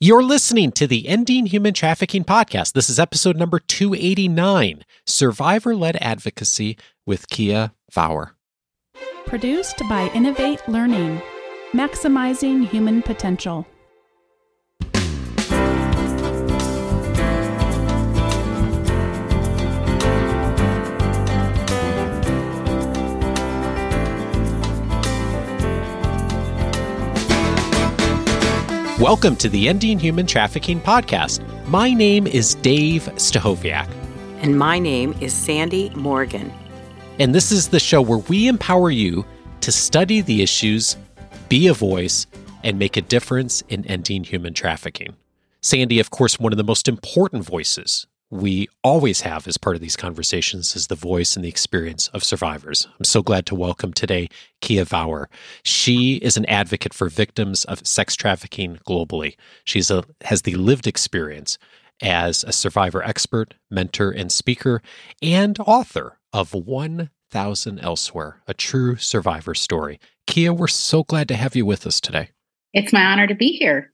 You're listening to the Ending Human Trafficking podcast. This is episode number 289 Survivor Led Advocacy with Keeya Fowler. Produced by Innovate Learning, maximizing human potential. Welcome to the Ending Human Trafficking podcast. My name is Dave Stachowiak. And my name is Sandy Morgan. And this is the show where we empower you to study the issues, be a voice, and make a difference in ending human trafficking. Sandy, of course, one of the most important voices we always have as part of these conversations is the voice and the experience of survivors. I'm so glad to welcome today Keeya Fowler. She is an advocate for victims of sex trafficking globally. She's a has the lived experience as a survivor expert, mentor, and speaker, and author of 1000 Elsewhere, a true survivor story. Keeya, we're so glad to have you with us today. It's my honor to be here.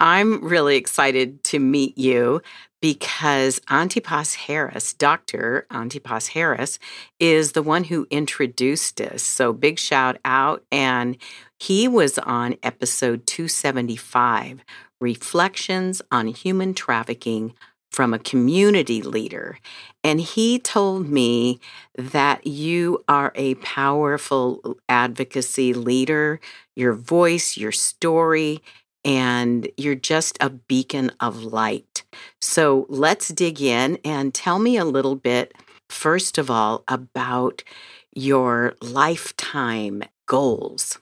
I'm really excited to meet you because Antipas Harris, Dr. Antipas Harris, is the one who introduced us. So big shout out. And he was on episode 275 Reflections on Human Trafficking from a community leader. And he told me that you are a powerful advocacy leader, your voice, your story, and you're just a beacon of light. So let's dig in and tell me a little bit, first of all, about your lifetime goals.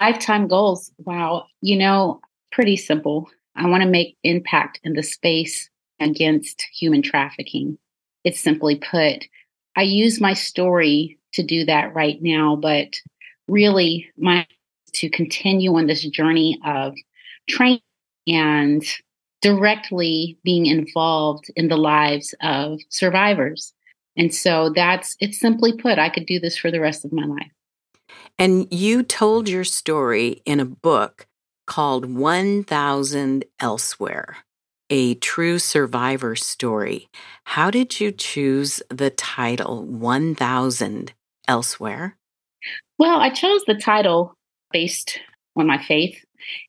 Lifetime goals. Wow. You know, pretty simple. I want to make impact in the space against human trafficking. It's simply put, I use my story to do that right now, but really my to continue on this journey of training and directly being involved in the lives of survivors. And so that's it's simply put, I could do this for the rest of my life. And you told your story in a book called 1000 Elsewhere, a true survivor story. How did you choose the title 1000 Elsewhere? Well, I chose the title based on my faith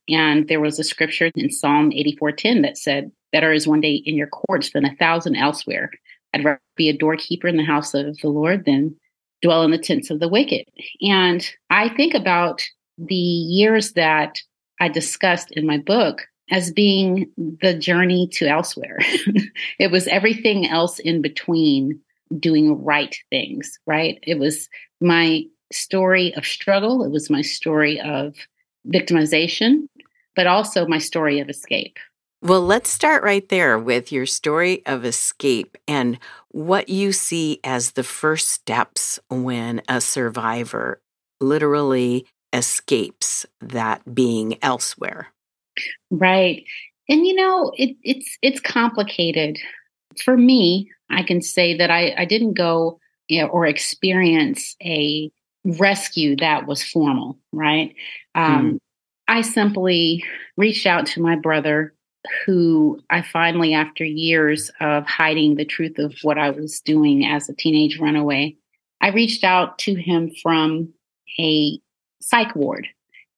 and there was a scripture in Psalm 84:10 that said, Better is one day in your courts than a thousand elsewhere. I'd rather be a doorkeeper in the house of the Lord than dwell in the tents of the wicked. And I think about the years that I discussed in my book as being the journey to elsewhere. it was everything else in between doing right things, right? It was my story of struggle, it was my story of victimization, but also my story of escape. Well, let's start right there with your story of escape and what you see as the first steps when a survivor literally escapes that being elsewhere. Right. And you know, it, it's it's complicated. For me, I can say that I, I didn't go you know, or experience a rescue that was formal, right? Um, mm. I simply reached out to my brother, who I finally, after years of hiding the truth of what I was doing as a teenage runaway, I reached out to him from a psych ward.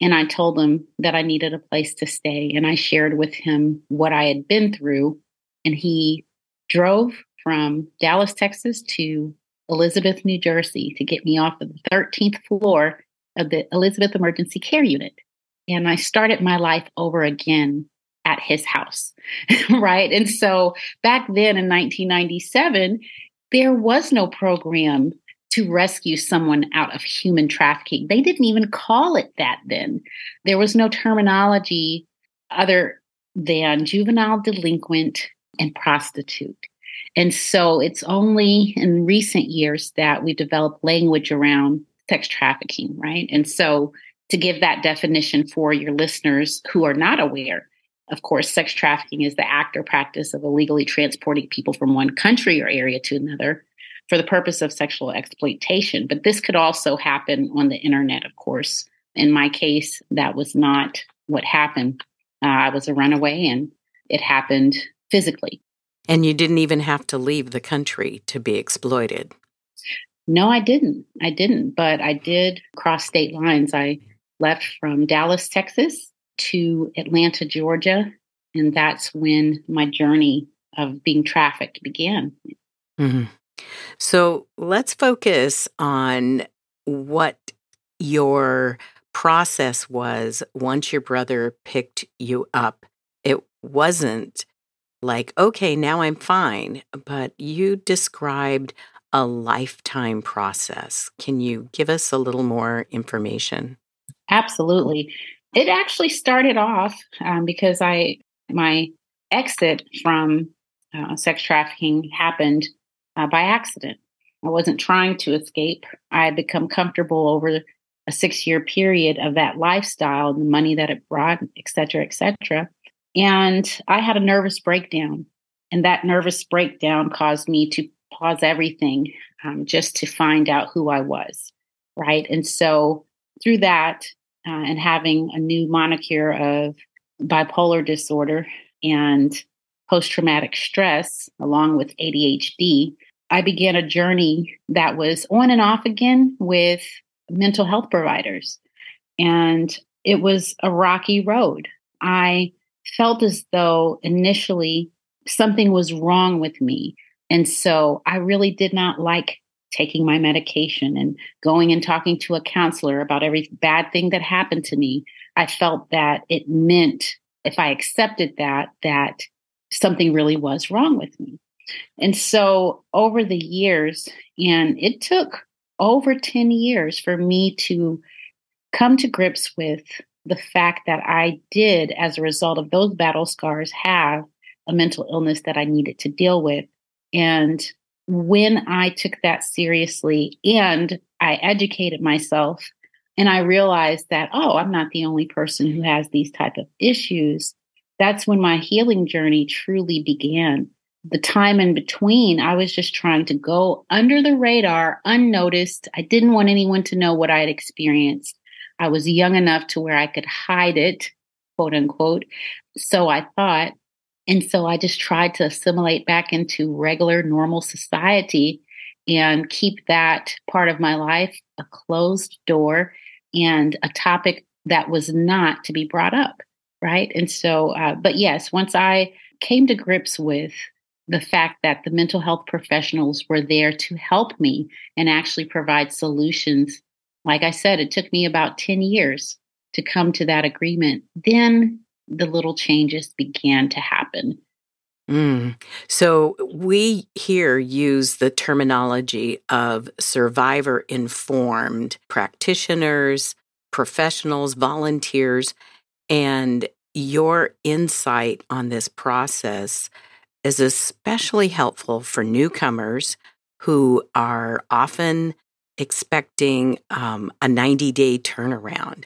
And I told him that I needed a place to stay. And I shared with him what I had been through. And he drove from Dallas, Texas to Elizabeth, New Jersey to get me off of the 13th floor of the Elizabeth Emergency Care Unit. And I started my life over again at his house, right? And so back then in 1997, there was no program to rescue someone out of human trafficking. They didn't even call it that then. There was no terminology other than juvenile delinquent and prostitute. And so it's only in recent years that we developed language around sex trafficking, right? And so to give that definition for your listeners who are not aware, of course, sex trafficking is the act or practice of illegally transporting people from one country or area to another for the purpose of sexual exploitation. But this could also happen on the internet, of course. In my case, that was not what happened. Uh, I was a runaway and it happened physically. And you didn't even have to leave the country to be exploited. No, I didn't. I didn't, but I did cross state lines. I left from Dallas, Texas to Atlanta, Georgia. And that's when my journey of being trafficked began. Mm-hmm. So let's focus on what your process was once your brother picked you up. It wasn't like, okay, now I'm fine, but you described a lifetime process. Can you give us a little more information? Absolutely. It actually started off um, because I my exit from uh, sex trafficking happened uh, by accident. I wasn't trying to escape. I had become comfortable over a six year period of that lifestyle and the money that it brought, et cetera, et cetera. And I had a nervous breakdown. And that nervous breakdown caused me to pause everything um, just to find out who I was. Right. And so through that uh, and having a new moniker of bipolar disorder and post traumatic stress, along with ADHD, I began a journey that was on and off again with mental health providers. And it was a rocky road. I felt as though initially something was wrong with me. And so I really did not like taking my medication and going and talking to a counselor about every bad thing that happened to me. I felt that it meant if I accepted that, that something really was wrong with me. And so over the years, and it took over 10 years for me to come to grips with the fact that I did, as a result of those battle scars, have a mental illness that I needed to deal with. And when I took that seriously and I educated myself and I realized that, oh, I'm not the only person who has these type of issues, that's when my healing journey truly began. The time in between, I was just trying to go under the radar, unnoticed. I didn't want anyone to know what I had experienced. I was young enough to where I could hide it, quote unquote. So I thought. And so I just tried to assimilate back into regular, normal society and keep that part of my life a closed door and a topic that was not to be brought up. Right. And so, uh, but yes, once I came to grips with the fact that the mental health professionals were there to help me and actually provide solutions like I said, it took me about 10 years to come to that agreement. Then the little changes began to happen. Mm. So we here use the terminology of survivor informed practitioners, professionals, volunteers, and your insight on this process is especially helpful for newcomers who are often expecting um, a 90 day turnaround.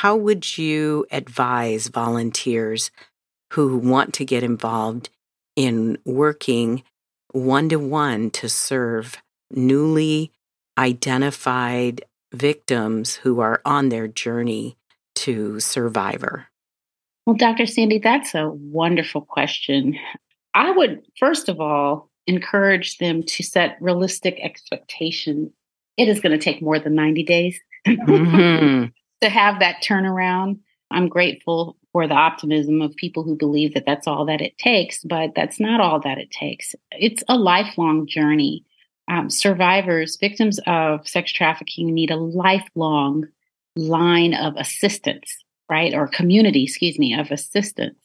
How would you advise volunteers who want to get involved in working one to one to serve newly identified victims who are on their journey to survivor? Well, Dr. Sandy, that's a wonderful question. I would, first of all, encourage them to set realistic expectations it is going to take more than 90 days mm-hmm. to have that turnaround. I'm grateful for the optimism of people who believe that that's all that it takes, but that's not all that it takes. It's a lifelong journey. Um, survivors, victims of sex trafficking, need a lifelong line of assistance, right? Or community, excuse me, of assistance.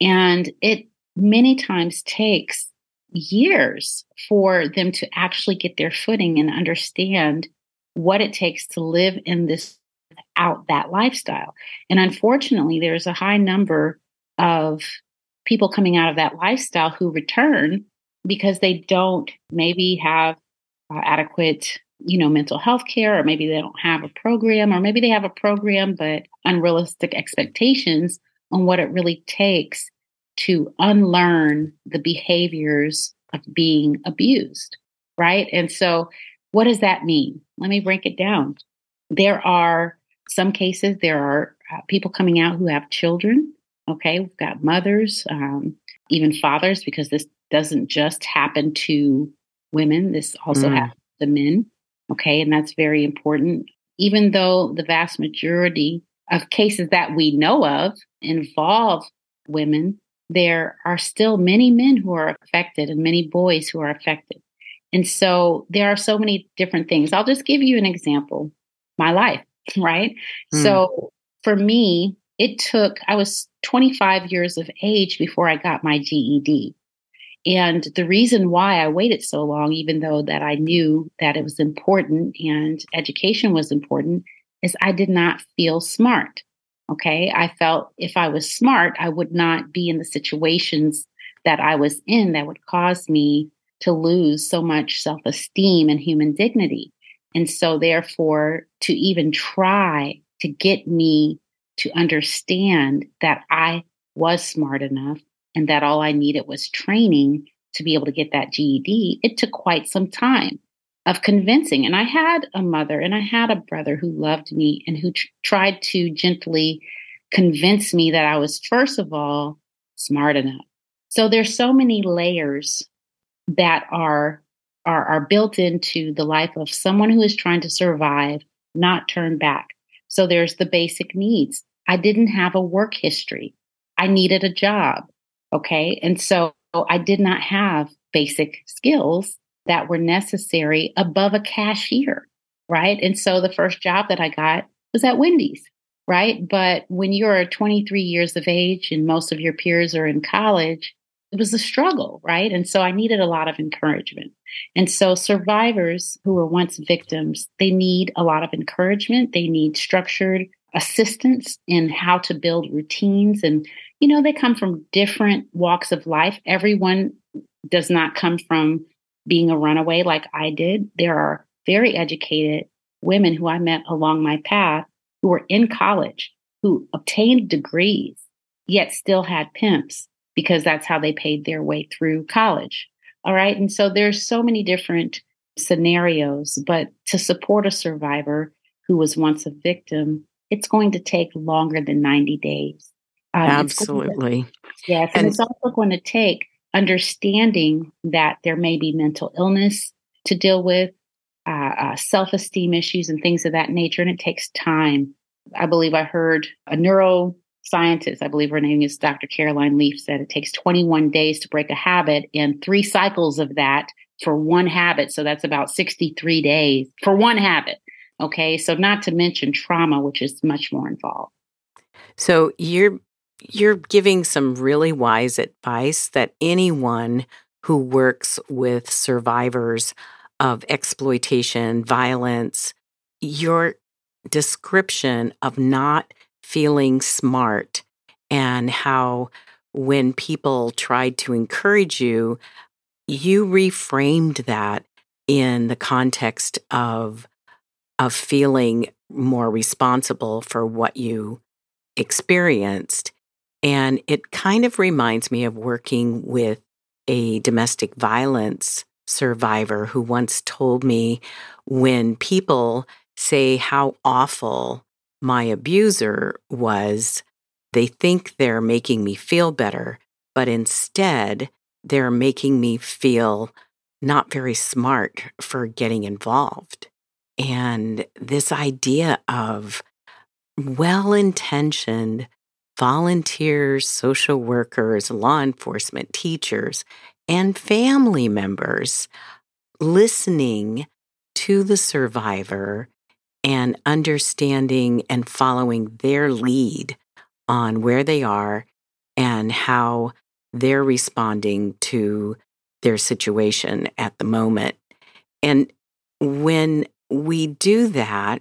And it many times takes years for them to actually get their footing and understand what it takes to live in this out that lifestyle. And unfortunately, there's a high number of people coming out of that lifestyle who return because they don't maybe have uh, adequate you know mental health care or maybe they don't have a program or maybe they have a program but unrealistic expectations on what it really takes to unlearn the behaviors of being abused, right? And so, what does that mean? Let me break it down. There are some cases, there are uh, people coming out who have children Okay, we've got mothers, um, even fathers, because this doesn't just happen to women, this also mm. happens to men. Okay, and that's very important. Even though the vast majority of cases that we know of involve women, there are still many men who are affected and many boys who are affected. And so there are so many different things. I'll just give you an example my life, right? Mm. So for me, it took, I was 25 years of age before I got my GED. And the reason why I waited so long, even though that I knew that it was important and education was important, is I did not feel smart. Okay. I felt if I was smart, I would not be in the situations that I was in that would cause me to lose so much self esteem and human dignity. And so, therefore, to even try to get me to understand that I was smart enough and that all I needed was training to be able to get that GED, it took quite some time of convincing. And I had a mother and I had a brother who loved me and who tr- tried to gently convince me that I was, first of all, smart enough. So there's so many layers that are are, are built into the life of someone who is trying to survive, not turn back. So there's the basic needs. I didn't have a work history. I needed a job. Okay. And so I did not have basic skills that were necessary above a cashier. Right. And so the first job that I got was at Wendy's. Right. But when you're 23 years of age and most of your peers are in college, it was a struggle, right? And so I needed a lot of encouragement. And so survivors who were once victims, they need a lot of encouragement. They need structured assistance in how to build routines. And, you know, they come from different walks of life. Everyone does not come from being a runaway like I did. There are very educated women who I met along my path who were in college, who obtained degrees, yet still had pimps because that's how they paid their way through college. All right. And so there's so many different scenarios, but to support a survivor who was once a victim, it's going to take longer than 90 days. Um, Absolutely. To, yes. And, and it's also going to take understanding that there may be mental illness to deal with, uh, uh, self esteem issues, and things of that nature. And it takes time. I believe I heard a neuro scientist, I believe her name is Dr. Caroline Leaf, said it takes 21 days to break a habit and three cycles of that for one habit. So that's about 63 days for one habit. Okay. So not to mention trauma, which is much more involved. So you're you're giving some really wise advice that anyone who works with survivors of exploitation, violence, your description of not feeling smart and how when people tried to encourage you, you reframed that in the context of of feeling more responsible for what you experienced. And it kind of reminds me of working with a domestic violence survivor who once told me when people say how awful my abuser was they think they're making me feel better, but instead they're making me feel not very smart for getting involved. And this idea of well intentioned volunteers, social workers, law enforcement, teachers, and family members listening to the survivor and understanding and following their lead on where they are and how they're responding to their situation at the moment. And when we do that,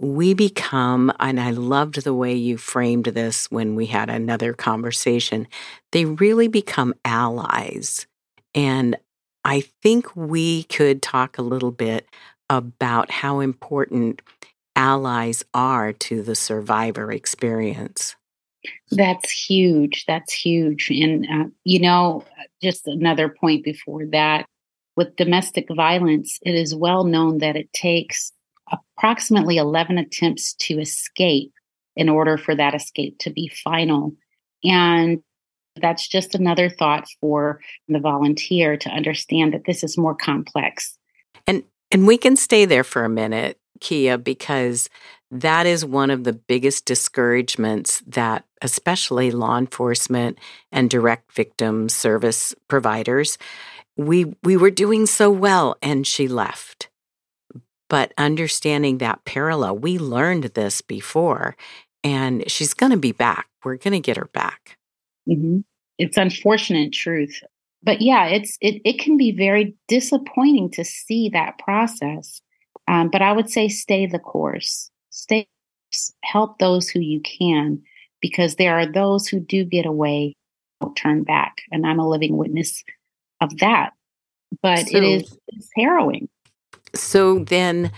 we become, and I loved the way you framed this when we had another conversation, they really become allies. And I think we could talk a little bit about how important allies are to the survivor experience. That's huge. That's huge. And, uh, you know, just another point before that with domestic violence, it is well known that it takes approximately 11 attempts to escape in order for that escape to be final. And that's just another thought for the volunteer to understand that this is more complex. And and we can stay there for a minute, Keeya, because that is one of the biggest discouragements that especially law enforcement and direct victim service providers we we were doing so well and she left. But understanding that parallel we learned this before and she's going to be back. We're going to get her back. Mm-hmm. it's unfortunate truth. But yeah it's it, it can be very disappointing to see that process um, but i would say stay the course. Stay help those who you can because there are those who do get away don't turn back and i'm a living witness of that. But so, it is harrowing. So then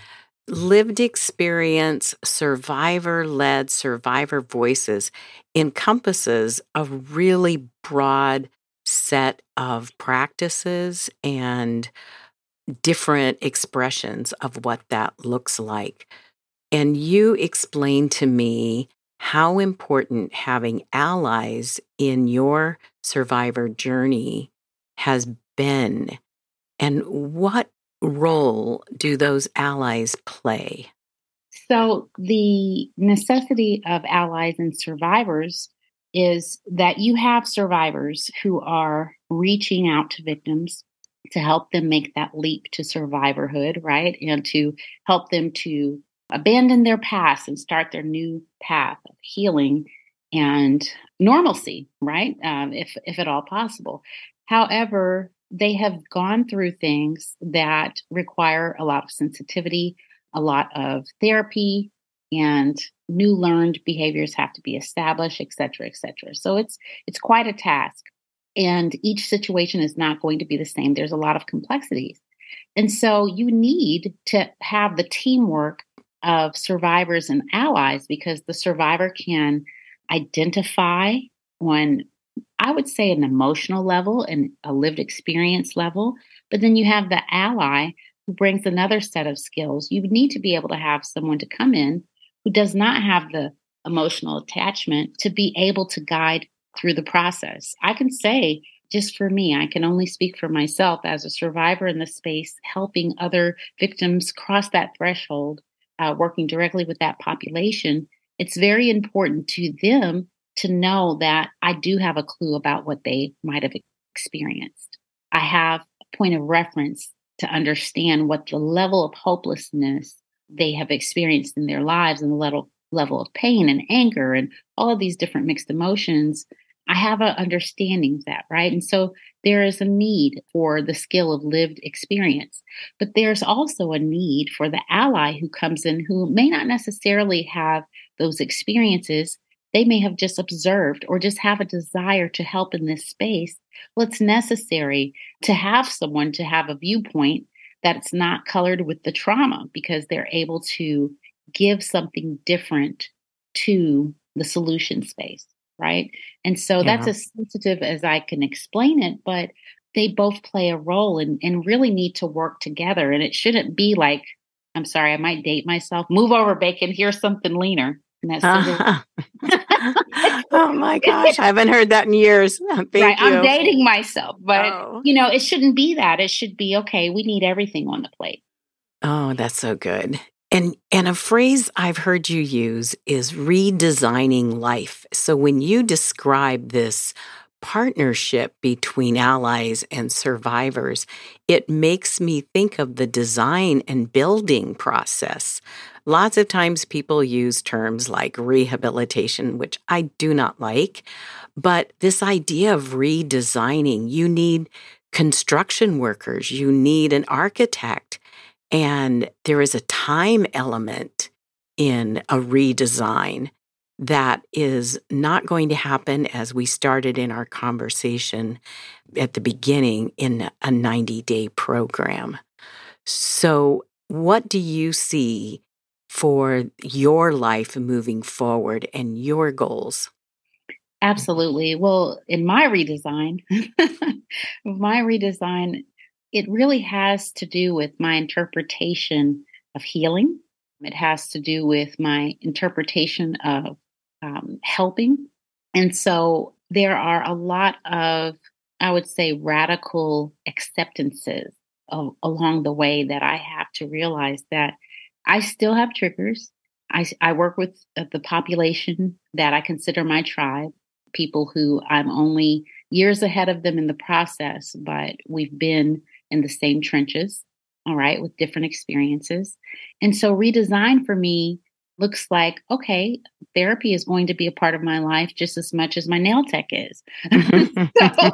lived experience survivor led survivor voices encompasses a really broad set of practices and different expressions of what that looks like and you explained to me how important having allies in your survivor journey has been. And what role do those allies play? So, the necessity of allies and survivors is that you have survivors who are reaching out to victims to help them make that leap to survivorhood, right? And to help them to abandon their past and start their new path of healing and normalcy, right? Um, if if at all possible. However, they have gone through things that require a lot of sensitivity, a lot of therapy, and new learned behaviors have to be established, et cetera, et cetera. So it's it's quite a task. And each situation is not going to be the same. There's a lot of complexities. And so you need to have the teamwork of survivors and allies because the survivor can identify on I would say an emotional level and a lived experience level, but then you have the ally who brings another set of skills. You need to be able to have someone to come in who does not have the emotional attachment to be able to guide through the process. I can say just for me, I can only speak for myself as a survivor in the space, helping other victims cross that threshold uh, working directly with that population, it's very important to them to know that I do have a clue about what they might have experienced. I have a point of reference to understand what the level of hopelessness they have experienced in their lives and the level level of pain and anger and all of these different mixed emotions I have an understanding of that, right? And so there is a need for the skill of lived experience, but there's also a need for the ally who comes in who may not necessarily have those experiences. They may have just observed or just have a desire to help in this space. Well, it's necessary to have someone to have a viewpoint that's not colored with the trauma because they're able to give something different to the solution space right? And so yeah. that's as sensitive as I can explain it, but they both play a role and, and really need to work together. And it shouldn't be like, I'm sorry, I might date myself. Move over, bacon. Here's something leaner. Uh-huh. oh my gosh, I haven't heard that in years. Thank right, you. I'm dating myself, but oh. you know, it shouldn't be that. It should be okay. We need everything on the plate. Oh, that's so good. And and a phrase I've heard you use is redesigning life. So when you describe this partnership between allies and survivors, it makes me think of the design and building process. Lots of times people use terms like rehabilitation, which I do not like, but this idea of redesigning, you need construction workers, you need an architect, and there is a time element in a redesign that is not going to happen as we started in our conversation at the beginning in a 90 day program. So, what do you see for your life moving forward and your goals? Absolutely. Well, in my redesign, my redesign, it really has to do with my interpretation of healing. It has to do with my interpretation of um, helping. And so there are a lot of, I would say, radical acceptances of, along the way that I have to realize that I still have triggers. I, I work with uh, the population that I consider my tribe, people who I'm only years ahead of them in the process, but we've been in the same trenches, all right, with different experiences. And so redesign for me looks like okay therapy is going to be a part of my life just as much as my nail tech is. So,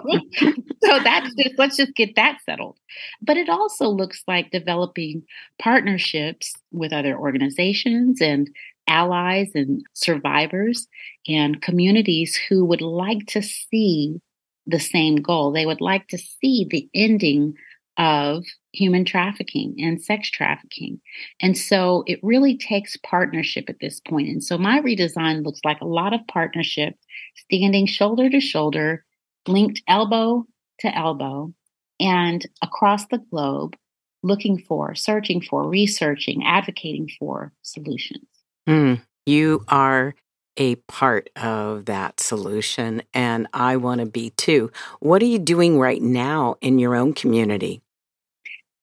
so that's just let's just get that settled. But it also looks like developing partnerships with other organizations and allies and survivors and communities who would like to see the same goal. They would like to see the ending of human trafficking and sex trafficking. And so it really takes partnership at this point. And so my redesign looks like a lot of partnership, standing shoulder to shoulder, linked elbow to elbow, and across the globe, looking for, searching for, researching, advocating for solutions. Mm, you are a part of that solution, and I want to be too. What are you doing right now in your own community?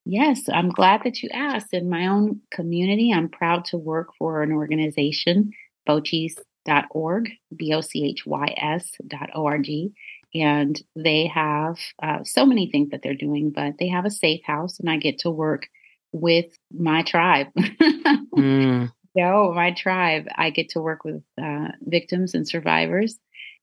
Yes, I'm glad that you asked. In my own community, I'm proud to work for an organization, bochys.org, B O C H Y S dot O R G. And they have uh, so many things that they're doing, but they have a safe house, and I get to work with my tribe. mm. So, my tribe, I get to work with uh, victims and survivors,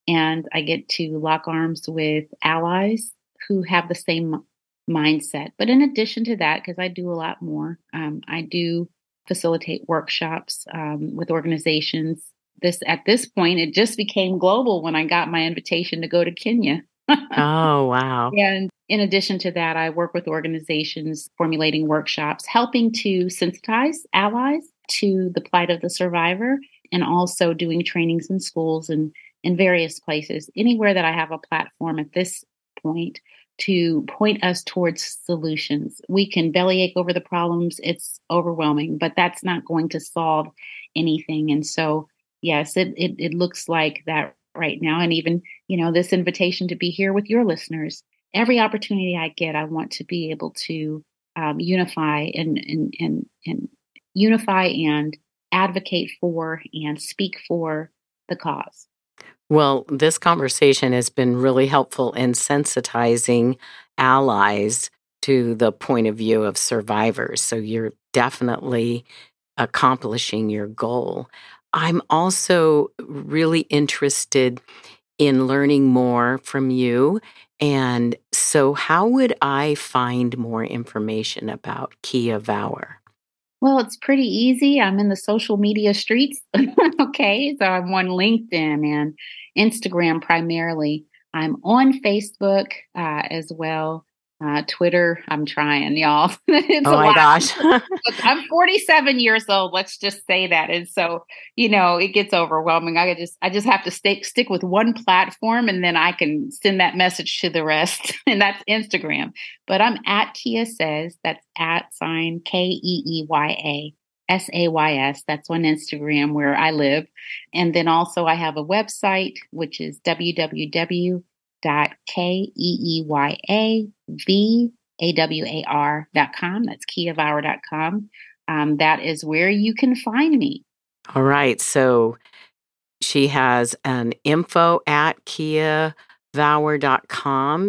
and I get to lock arms with allies who have the same mindset. But in addition to that, because I do a lot more, um, I do facilitate workshops um, with organizations. This at this point, it just became global when I got my invitation to go to Kenya. oh wow! And in addition to that, I work with organizations formulating workshops, helping to sensitize allies to the plight of the survivor, and also doing trainings in schools and in various places. Anywhere that I have a platform at this point to point us towards solutions. We can bellyache over the problems, it's overwhelming, but that's not going to solve anything. And so, yes, it, it, it looks like that right now. And even, you know, this invitation to be here with your listeners, every opportunity I get, I want to be able to um, unify and, and, and, and unify and advocate for and speak for the cause. Well, this conversation has been really helpful in sensitizing allies to the point of view of survivors. So you're definitely accomplishing your goal. I'm also really interested in learning more from you. And so, how would I find more information about Keeya Vower? Well, it's pretty easy. I'm in the social media streets. okay. So I'm on LinkedIn and Instagram primarily. I'm on Facebook uh, as well. Uh, Twitter, I'm trying, y'all. oh my gosh. I'm 47 years old. Let's just say that. And so, you know, it gets overwhelming. I just, I just have to stay, stick with one platform and then I can send that message to the rest. and that's Instagram. But I'm at Keeya Says. That's at sign K E E Y A. S A Y S. That's on Instagram where I live. And then also I have a website, which is www dot K E E Y A V A W A R dot com. That's dot com. Um, that is where you can find me. All right. So she has an info at kiavower.com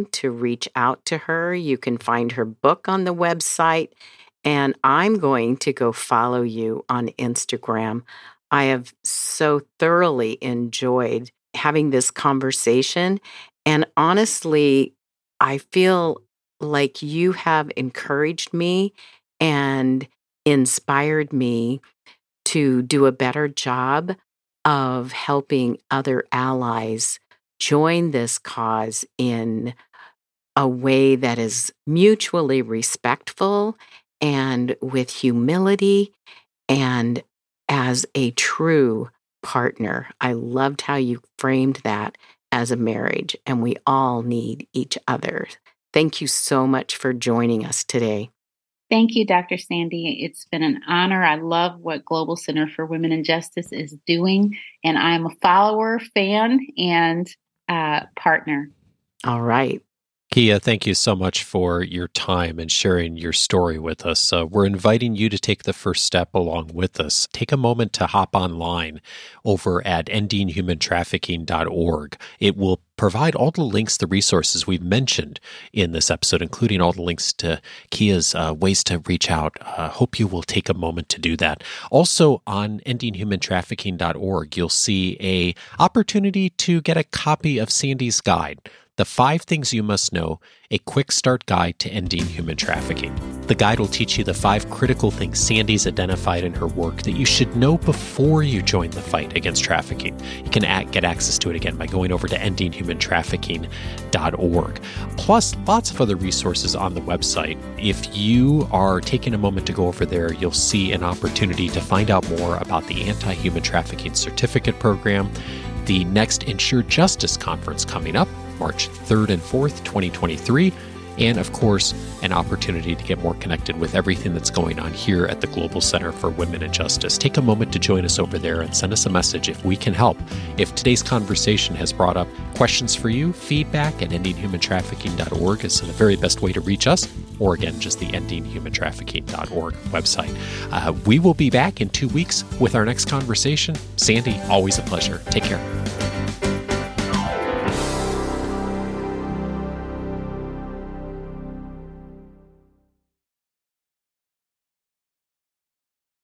to reach out to her. You can find her book on the website. And I'm going to go follow you on Instagram. I have so thoroughly enjoyed having this conversation. And honestly, I feel like you have encouraged me and inspired me to do a better job of helping other allies join this cause in a way that is mutually respectful and with humility and as a true partner. I loved how you framed that as a marriage, and we all need each other. Thank you so much for joining us today. Thank you, Dr. Sandy. It's been an honor. I love what Global Center for Women and Justice is doing, and I'm a follower, fan, and uh, partner. All right. Keeya, thank you so much for your time and sharing your story with us. Uh, we're inviting you to take the first step along with us. Take a moment to hop online over at endinghumantrafficking.org. It will provide all the links, the resources we've mentioned in this episode, including all the links to Keeya's uh, ways to reach out. Uh, hope you will take a moment to do that. Also on endinghumantrafficking.org, you'll see a opportunity to get a copy of Sandy's guide the Five Things You Must Know A Quick Start Guide to Ending Human Trafficking. The guide will teach you the five critical things Sandy's identified in her work that you should know before you join the fight against trafficking. You can get access to it again by going over to endinghumantrafficking.org. Plus, lots of other resources on the website. If you are taking a moment to go over there, you'll see an opportunity to find out more about the Anti Human Trafficking Certificate Program, the next Ensure Justice Conference coming up March 3rd and 4th, 2023. And of course, an opportunity to get more connected with everything that's going on here at the Global Center for Women and Justice. Take a moment to join us over there and send us a message if we can help. If today's conversation has brought up questions for you, feedback at endinghumantrafficking.org is the very best way to reach us, or again, just the endinghumantrafficking.org website. Uh, we will be back in two weeks with our next conversation. Sandy, always a pleasure. Take care.